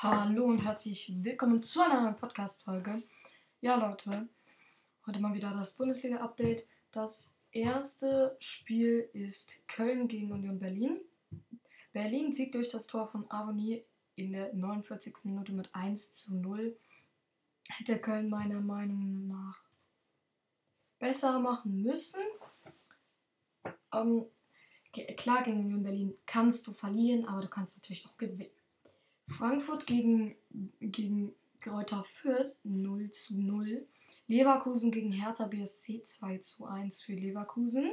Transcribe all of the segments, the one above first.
Hallo und herzlich willkommen zu einer neuen Podcast-Folge. Ja, Leute, heute mal wieder das Bundesliga-Update. Das erste Spiel ist Köln gegen Union Berlin. Berlin siegt durch das Tor von Avoni in der 49. Minute mit 1 zu 0. Hätte Köln meiner Meinung nach besser machen müssen. Ähm, klar, gegen Union Berlin kannst du verlieren, aber du kannst natürlich auch gewinnen. Frankfurt gegen, gegen Greuther Fürth 0 zu 0. Leverkusen gegen Hertha BSC 2 zu 1 für Leverkusen.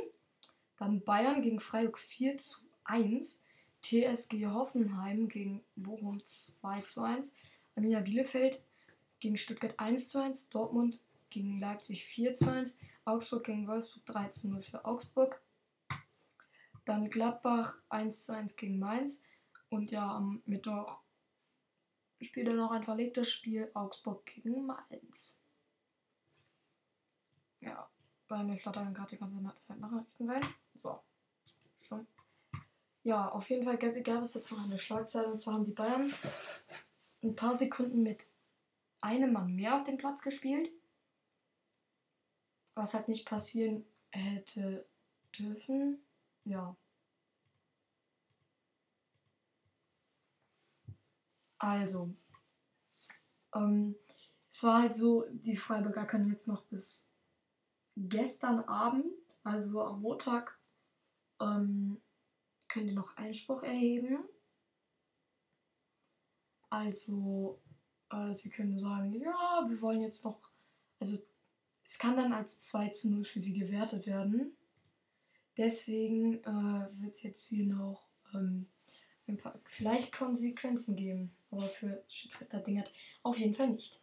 Dann Bayern gegen Freiburg 4 zu 1. TSG Hoffenheim gegen Bochum 2 zu 1. Arminia Bielefeld gegen Stuttgart 1 zu 1. Dortmund gegen Leipzig 4 zu 1. Augsburg gegen Wolfsburg 3 zu 0 für Augsburg. Dann Gladbach 1 zu 1 gegen Mainz. Und ja, am Mittwoch spielt er noch ein verlegtes Spiel Augsburg gegen Mainz. Ja, bei mir flattern gerade die ganze Zeit Nachrichten rein. So, schon. Ja, auf jeden Fall gab, gab es jetzt noch eine Schlagzeile und zwar haben die Bayern ein paar Sekunden mit einem Mann mehr auf dem Platz gespielt. Was halt nicht passieren hätte dürfen. Ja. Also, ähm, es war halt so, die Freiburger können jetzt noch bis gestern Abend, also am Montag, ähm, können die noch Einspruch erheben. Also, äh, sie können sagen, ja, wir wollen jetzt noch, also es kann dann als 2 zu 0 für sie gewertet werden. Deswegen äh, wird es jetzt hier noch ähm, vielleicht Konsequenzen geben. Aber für Schiedsrichter-Ding hat auf jeden Fall nicht.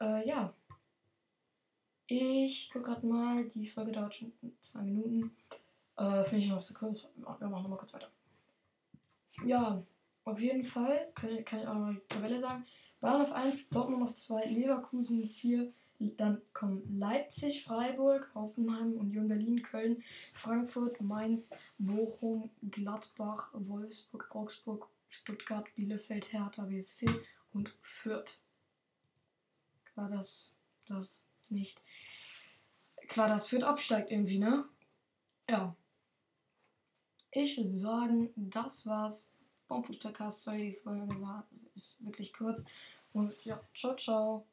Äh, ja. Ich gucke gerade mal, die Folge dauert schon zwei Minuten. Äh, Finde ich noch zu kurz. Wir machen nochmal kurz weiter. Ja, auf jeden Fall kann, kann ich auch noch die Tabelle sagen. Bayern auf 1, Dortmund auf 2, Leverkusen 4, dann kommen Leipzig, Freiburg, Hoffenheim, Union Berlin, Köln, Frankfurt, Mainz, Bochum, Gladbach, Wolfsburg, Augsburg, Stuttgart, Bielefeld, Hertha BSC und Fürth. Klar, dass das nicht. Klar, dass Fürth absteigt irgendwie, ne? Ja. Ich würde sagen, das war's vom Fußballcast. Sorry, die Folge war ist wirklich kurz. Und ja, ciao, ciao.